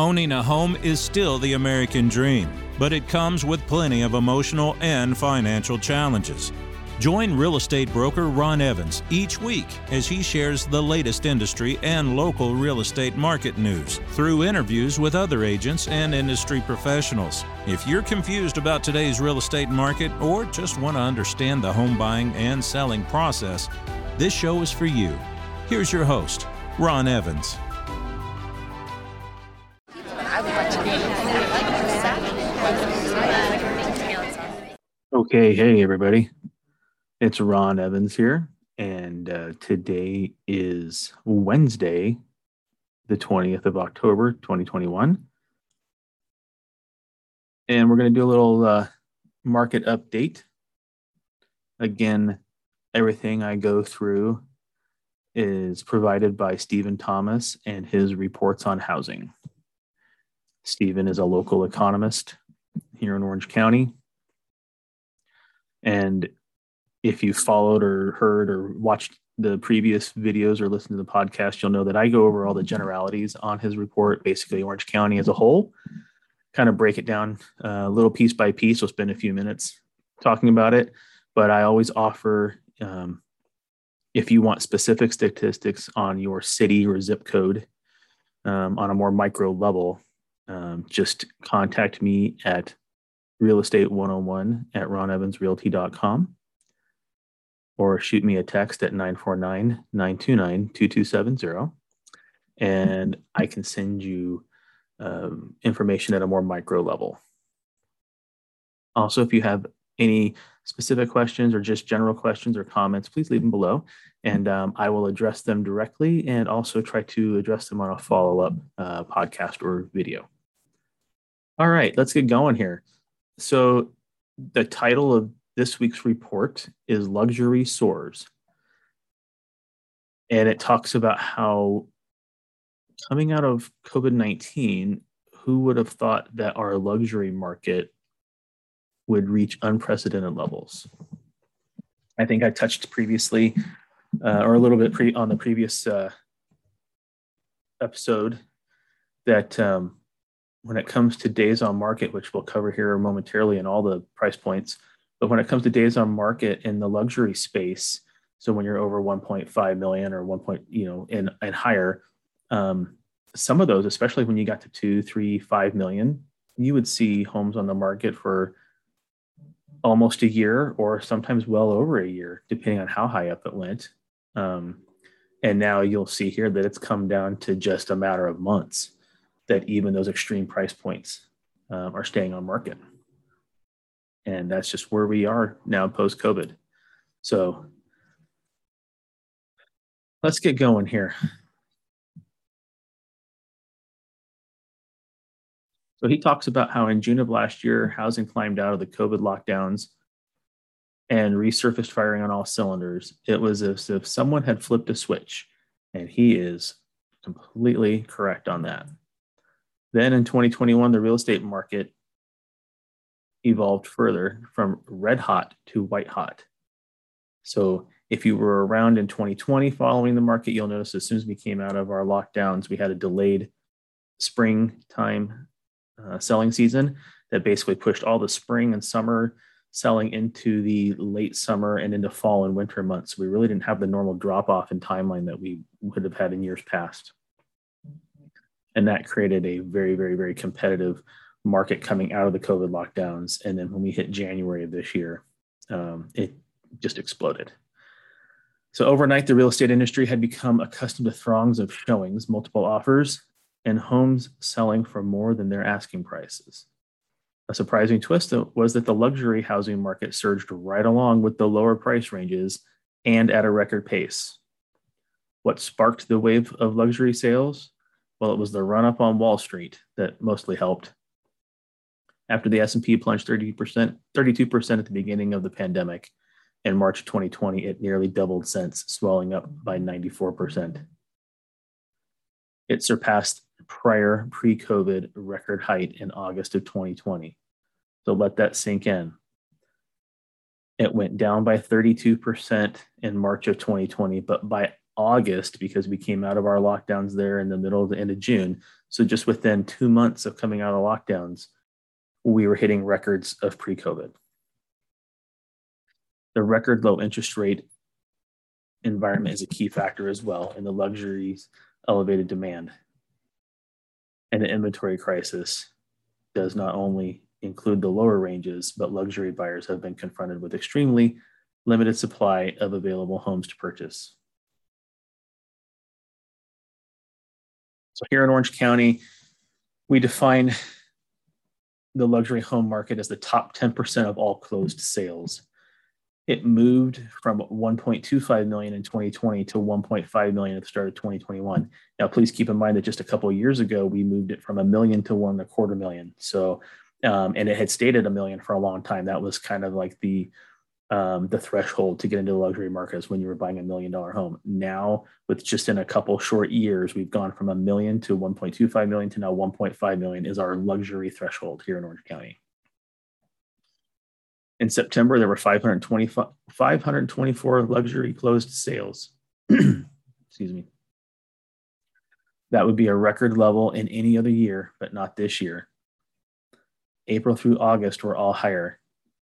Owning a home is still the American dream, but it comes with plenty of emotional and financial challenges. Join real estate broker Ron Evans each week as he shares the latest industry and local real estate market news through interviews with other agents and industry professionals. If you're confused about today's real estate market or just want to understand the home buying and selling process, this show is for you. Here's your host, Ron Evans. Okay, hey everybody. It's Ron Evans here, and uh, today is Wednesday, the 20th of October, 2021. And we're going to do a little uh, market update. Again, everything I go through is provided by Steven Thomas and his reports on housing. Steven is a local economist here in Orange County. And if you followed or heard or watched the previous videos or listened to the podcast, you'll know that I go over all the generalities on his report, basically Orange County as a whole, kind of break it down a uh, little piece by piece. We'll spend a few minutes talking about it, but I always offer um, if you want specific statistics on your city or zip code um, on a more micro level, um, just contact me at real estate 101 at ronevansrealty.com or shoot me a text at 949 929 2270. And I can send you um, information at a more micro level. Also, if you have any specific questions or just general questions or comments, please leave them below and um, I will address them directly and also try to address them on a follow up uh, podcast or video. All right, let's get going here. So, the title of this week's report is Luxury Soars. And it talks about how coming out of COVID 19, who would have thought that our luxury market would reach unprecedented levels? I think I touched previously, uh, or a little bit pre- on the previous uh, episode, that um, when it comes to days on market, which we'll cover here momentarily and all the price points, but when it comes to days on market in the luxury space, so when you're over 1.5 million or 1. Point, you know, and and higher, um, some of those, especially when you got to two, three, five million, you would see homes on the market for almost a year or sometimes well over a year, depending on how high up it went. Um, and now you'll see here that it's come down to just a matter of months that even those extreme price points um, are staying on market and that's just where we are now post COVID. So let's get going here. So he talks about how in June of last year, housing climbed out of the COVID lockdowns and resurfaced firing on all cylinders. It was as if someone had flipped a switch, and he is completely correct on that. Then in 2021, the real estate market evolved further from red hot to white hot. So if you were around in 2020 following the market, you'll notice as soon as we came out of our lockdowns, we had a delayed springtime uh, selling season that basically pushed all the spring and summer selling into the late summer and into fall and winter months. We really didn't have the normal drop off in timeline that we would have had in years past. And that created a very, very, very competitive market coming out of the COVID lockdowns. And then when we hit January of this year, um, it just exploded. So overnight, the real estate industry had become accustomed to throngs of showings, multiple offers, and homes selling for more than their asking prices. A surprising twist was that the luxury housing market surged right along with the lower price ranges and at a record pace. What sparked the wave of luxury sales? Well, it was the run up on Wall Street that mostly helped after the S&P plunged 30%, 32% at the beginning of the pandemic. In March 2020, it nearly doubled since, swelling up by 94%. It surpassed prior pre-COVID record height in August of 2020. So let that sink in. It went down by 32% in March of 2020, but by August because we came out of our lockdowns there in the middle of the end of June. So just within two months of coming out of lockdowns, we were hitting records of pre COVID. The record low interest rate environment is a key factor as well in the luxuries elevated demand. And the inventory crisis does not only include the lower ranges, but luxury buyers have been confronted with extremely limited supply of available homes to purchase. So here in Orange County, we define the luxury home market as the top 10% of all closed sales. It moved from 1.25 million in 2020 to 1.5 million at the start of 2021. Now, please keep in mind that just a couple years ago, we moved it from a million to one and a quarter million. So, um, and it had stayed at a million for a long time. That was kind of like the um, the threshold to get into the luxury markets when you were buying a million dollar home. Now, with just in a couple short years, we've gone from a million to 1.25 million to now 1.5 million is our luxury threshold here in Orange County. In September, there were 525, 524 luxury closed sales. Excuse me. That would be a record level in any other year, but not this year. April through August were all higher,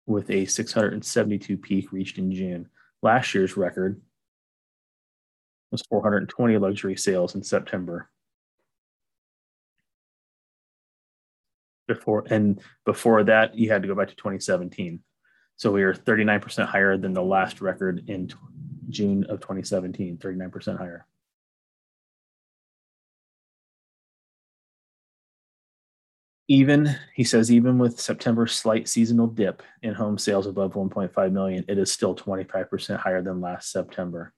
with a 672 peak reached in June. Last year's record was 420 luxury sales in September. Before and before that, you had to go back to 2017. So we are 39% higher than the last record in June of 2017, 39% higher. Even, he says, even with September's slight seasonal dip in home sales above 1.5 million, it is still 25% higher than last September.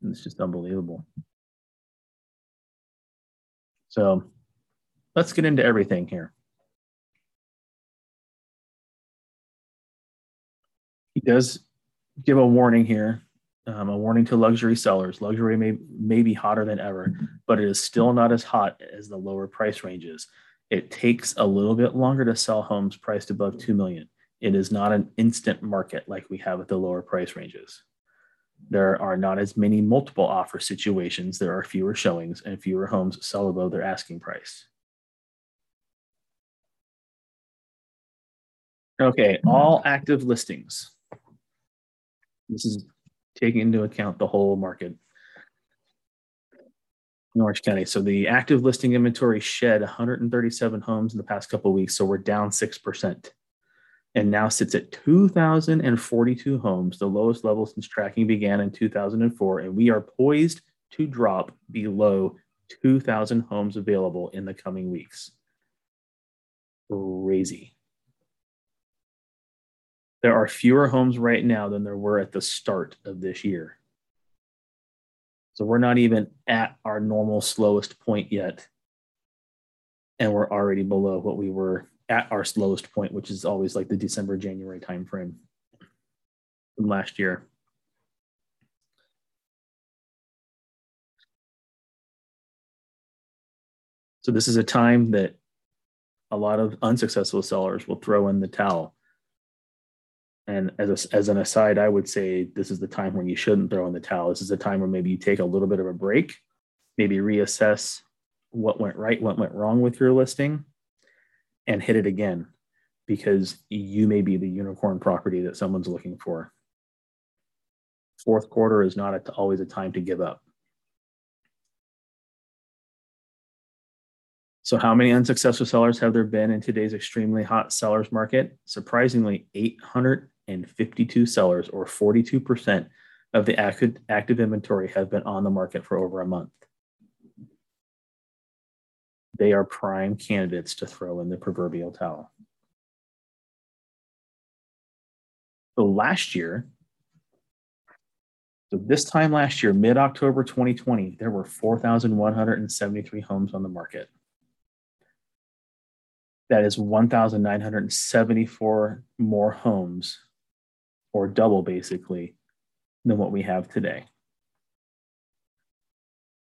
And it's just unbelievable. So let's get into everything here. he does give a warning here, um, a warning to luxury sellers. Luxury may, may be hotter than ever, but it is still not as hot as the lower price ranges. It takes a little bit longer to sell homes priced above 2 million. It is not an instant market like we have at the lower price ranges. There are not as many multiple offer situations. There are fewer showings and fewer homes sell above their asking price. Okay, all active listings. This is taking into account the whole market in Orange County. So the active listing inventory shed 137 homes in the past couple weeks. So we're down 6% and now sits at 2,042 homes, the lowest level since tracking began in 2004. And we are poised to drop below 2,000 homes available in the coming weeks. Crazy there are fewer homes right now than there were at the start of this year. So we're not even at our normal slowest point yet. And we're already below what we were at our slowest point, which is always like the December, January timeframe from last year. So this is a time that a lot of unsuccessful sellers will throw in the towel and as, a, as an aside, I would say this is the time when you shouldn't throw in the towel. This is a time where maybe you take a little bit of a break, maybe reassess what went right, what went wrong with your listing, and hit it again because you may be the unicorn property that someone's looking for. Fourth quarter is not a, always a time to give up. So, how many unsuccessful sellers have there been in today's extremely hot sellers market? Surprisingly, 852 sellers, or 42% of the active, active inventory, have been on the market for over a month. They are prime candidates to throw in the proverbial towel. So, last year, so this time last year, mid October 2020, there were 4,173 homes on the market that is 1,974 more homes, or double basically, than what we have today.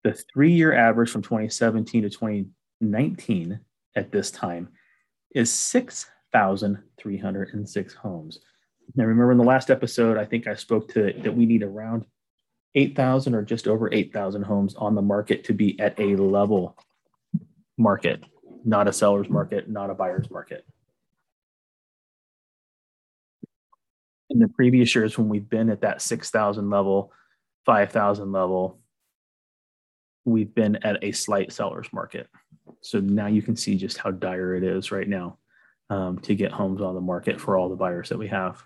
The three year average from 2017 to 2019 at this time is 6,306 homes. Now, remember in the last episode, I think I spoke to that we need around 8,000 or just over 8,000 homes on the market to be at a level market, not a seller's market, not a buyer's market. In the previous years, when we've been at that 6,000 level, 5,000 level, we've been at a slight seller's market. So now you can see just how dire it is right now um, to get homes on the market for all the buyers that we have.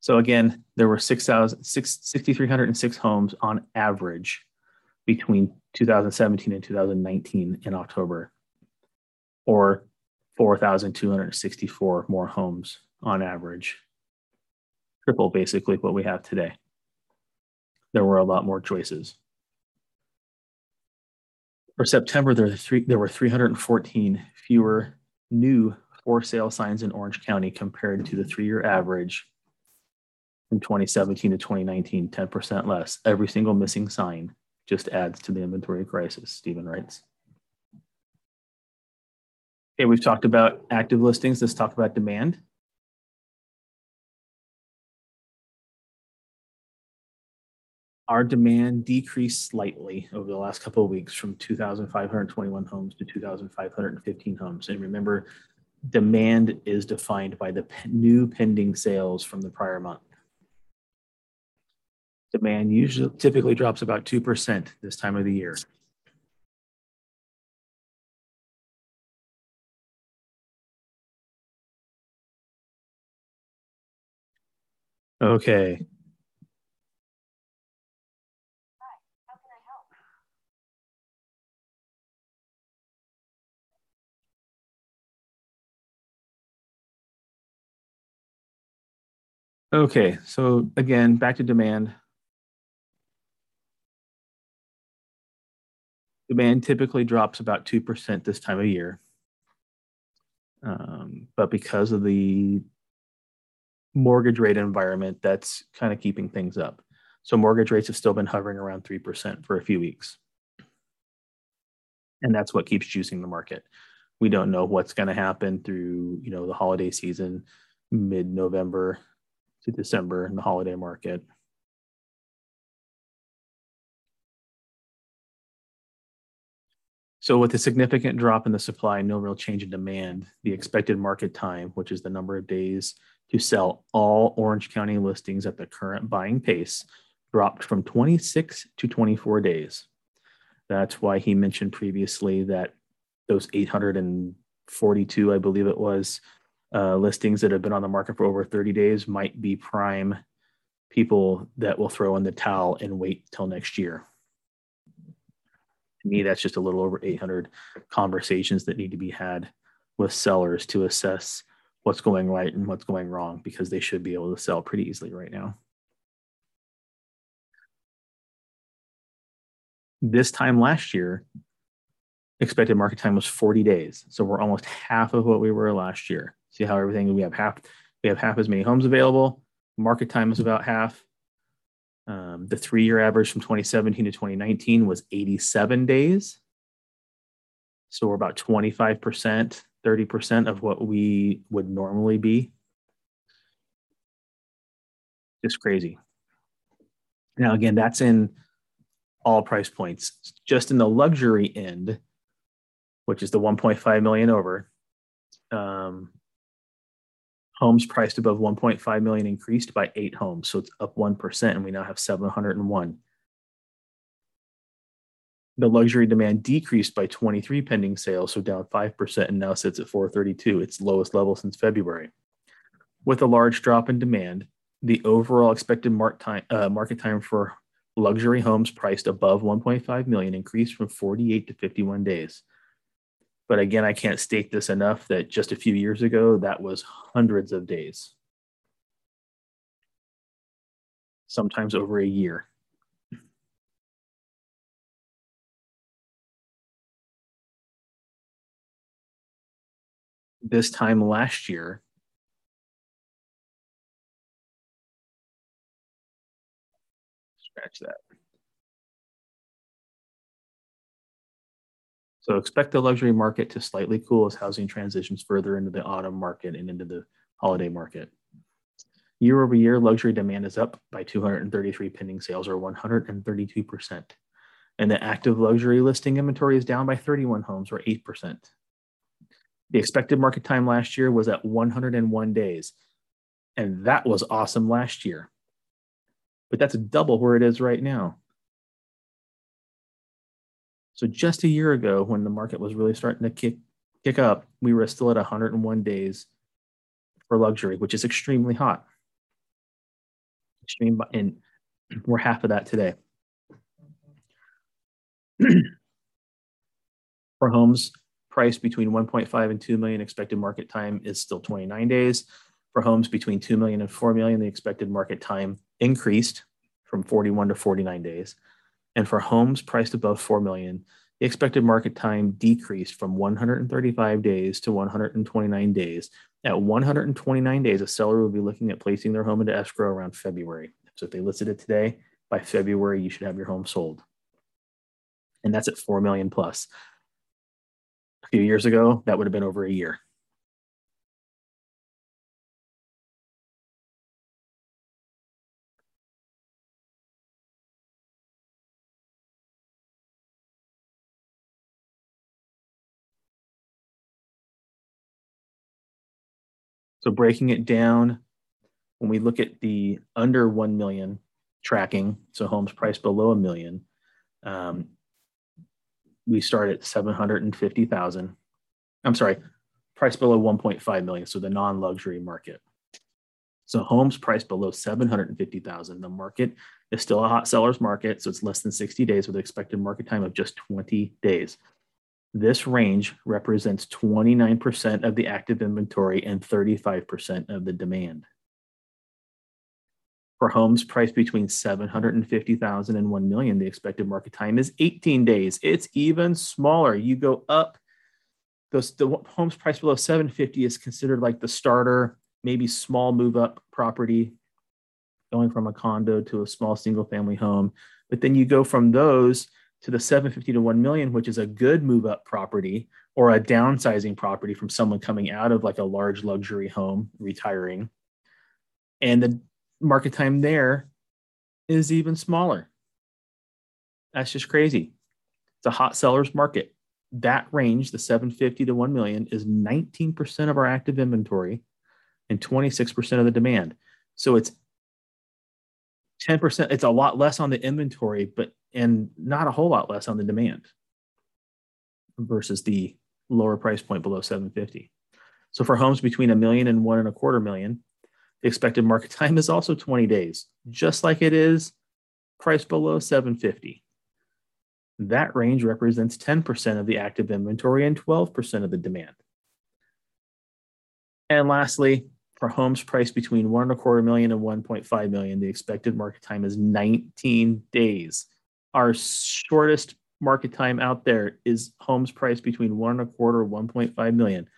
So again, there were 6,306 homes on average between 2017 and 2019 in October, or 4,264 more homes on average. Triple basically what we have today. There were a lot more choices. For September, there, three, there were 314 fewer new for sale signs in Orange County compared to the three year average from 2017 to 2019, 10% less. Every single missing sign just adds to the inventory crisis, Steven writes. Okay, we've talked about active listings. Let's talk about demand. Our demand decreased slightly over the last couple of weeks from 2,521 homes to 2,515 homes. And remember, demand is defined by the new pending sales from the prior month demand usually typically drops about 2% this time of the year. Okay. Okay, so again, back to demand. Demand typically drops about 2% this time of year. Um, but because of the mortgage rate environment, that's kind of keeping things up. So mortgage rates have still been hovering around 3% for a few weeks. And that's what keeps juicing the market. We don't know what's going to happen through, you know, the holiday season, mid-November to December in the holiday market. So with a significant drop in the supply, no real change in demand, the expected market time, which is the number of days to sell all Orange County listings at the current buying pace, dropped from 26 to 24 days. That's why he mentioned previously that those 842, I believe it was, uh, listings that have been on the market for over 30 days might be prime people that will throw in the towel and wait till next year to me, that's just a little over 800 conversations that need to be had with sellers to assess what's going right and what's going wrong because they should be able to sell pretty easily right now. This time last year, expected market time was 40 days. So we're almost half of what we were last year. See how everything we have half we have half as many homes available. Market time is about half. Um, the three year average from 2017 to 2019 was 87 days. So we're about 25%, 30% of what we would normally be. Just crazy. Now, again, that's in all price points. Just in the luxury end, which is the 1.5 million over, um, homes priced above 1.5 million increased by eight homes. So it's up 1%, and we now have 701. The luxury demand decreased by 23 pending sales, so down 5%, and now sits at 432, its lowest level since February. With a large drop in demand, the overall expected time, uh, market time for luxury homes priced above 1.5 million increased from 48 to 51 days. But again, I can't state this enough that just a few years ago, that was hundreds of days, sometimes over a year. This time last year, scratch that. So expect the luxury market to slightly cool as housing transitions further into the autumn market and into the holiday market. Year over year, luxury demand is up by 233 pending sales, or 132%. And the active luxury listing inventory is down by 31 homes, or 8%. The expected market time last year was at 101 days. And that was awesome last year. But that's double where it is right now. So just a year ago, when the market was really starting to kick kick up, we were still at 101 days for luxury, which is extremely hot. Extreme, and we're half of that today. for homes priced between 1.5 and 2 million, expected market time is still 29 days. For homes between 2 million and 4 million, the expected market time increased from 41 to 49 days. And for homes priced above 4 million, the expected market time decreased from 135 days to 129 days. At 129 days, a seller will be looking at placing their home into escrow around February. So if they listed it today, by February, you should have your home sold. And that's at 4 million plus. A few years ago, that would have been over a year. So breaking it down, when we look at the under 1 million tracking, so homes priced below a million, um, we start at 750,000. I'm sorry, price below 1.5 million, so the non-luxury market. So homes priced below 750,000. The market is still a hot sellers market, so it's less than 60 days with an expected market time of just 20 days. This range represents 29% of the active inventory and 35% of the demand. For homes priced between 750,000 and 1 million, the expected market time is 18 days. It's even smaller. You go up, those the homes priced below 750 is considered like the starter, maybe small move up property, going from a condo to a small single family home. But then you go from those to the 750 to 1 million, which is a good move up property or a downsizing property from someone coming out of like a large luxury home, retiring. And the market time there is even smaller. That's just crazy. It's a hot seller's market. That range, the 750 to 1 million, is 19% of our active inventory and 26% of the demand. So it's 10%, it's a lot less on the inventory, but and not a whole lot less on the demand versus the lower price point below 750. So for homes between a million and one and a quarter million, the expected market time is also 20 days, just like it is price below 750. That range represents 10% of the active inventory and 12% of the demand. And lastly, for homes priced between one and a quarter million and 1.5 million, the expected market time is 19 days. Our shortest market time out there is homes priced between one and a quarter and 1.5 million.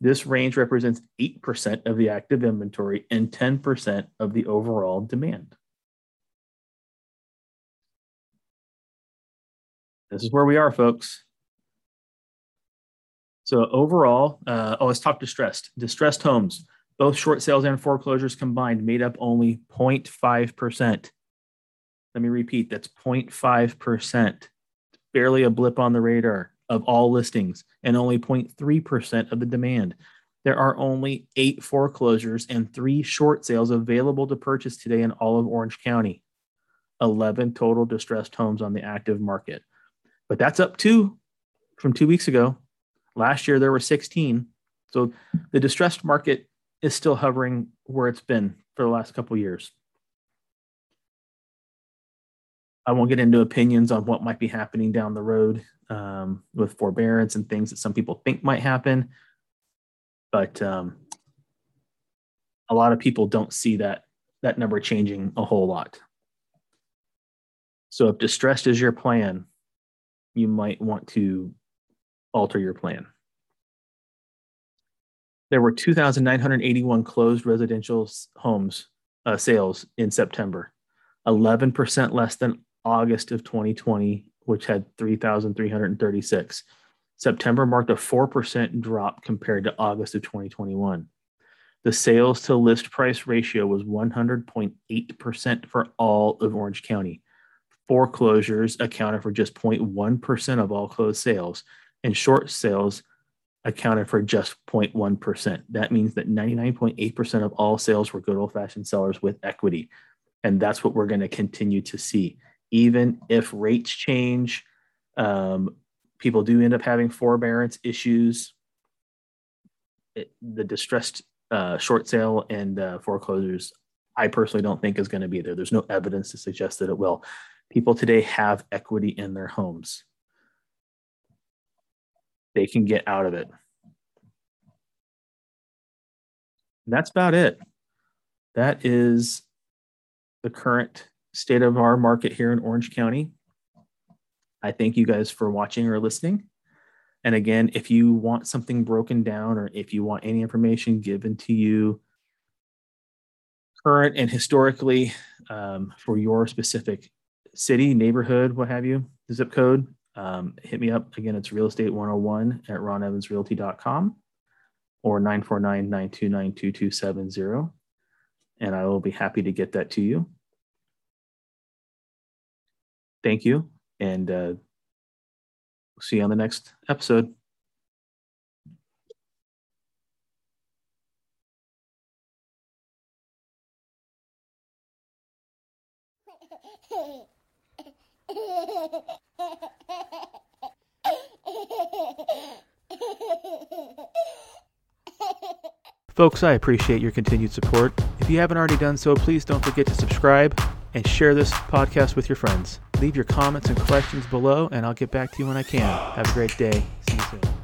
This range represents 8% of the active inventory and 10% of the overall demand. This is where we are, folks. So overall, uh, oh, let's talk distressed. Distressed homes, both short sales and foreclosures combined made up only 0.5%. Let me repeat, that's 0.5%. Barely a blip on the radar of all listings and only 0.3% of the demand. There are only eight foreclosures and three short sales available to purchase today in all of Orange County. 11 total distressed homes on the active market. But that's up two from two weeks ago. Last year, there were 16. So the distressed market is still hovering where it's been for the last couple years. I won't get into opinions on what might be happening down the road um, with forbearance and things that some people think might happen, but um, a lot of people don't see that that number changing a whole lot. So if distressed is your plan, you might want to alter your plan. There were 2,981 closed residential homes uh, sales in September, 11% less than August of 2020, which had 3,336. September marked a 4% drop compared to August of 2021. The sales to list price ratio was 100.8% for all of Orange County. Foreclosures accounted for just 0.1% of all closed sales, and short sales accounted for just 0.1%. That means that 99.8% of all sales were good old fashioned sellers with equity. And that's what we're going to continue to see. Even if rates change, um, people do end up having forbearance issues. It, the distressed uh, short sale and uh, foreclosures, I personally don't think is going to be there. There's no evidence to suggest that it will. People today have equity in their homes they can get out of it. And that's about it. That is the current state of our market here in Orange County. I thank you guys for watching or listening. And again, if you want something broken down or if you want any information given to you current and historically um, for your specific city, neighborhood, what have you, the zip code, um, hit me up. Again, it's real estate 101 at ronevansrealty.com or 949 929 2270. And I will be happy to get that to you. Thank you. And uh, see you on the next episode. Folks, I appreciate your continued support. If you haven't already done so, please don't forget to subscribe and share this podcast with your friends. Leave your comments and questions below, and I'll get back to you when I can. Have a great day. See you soon.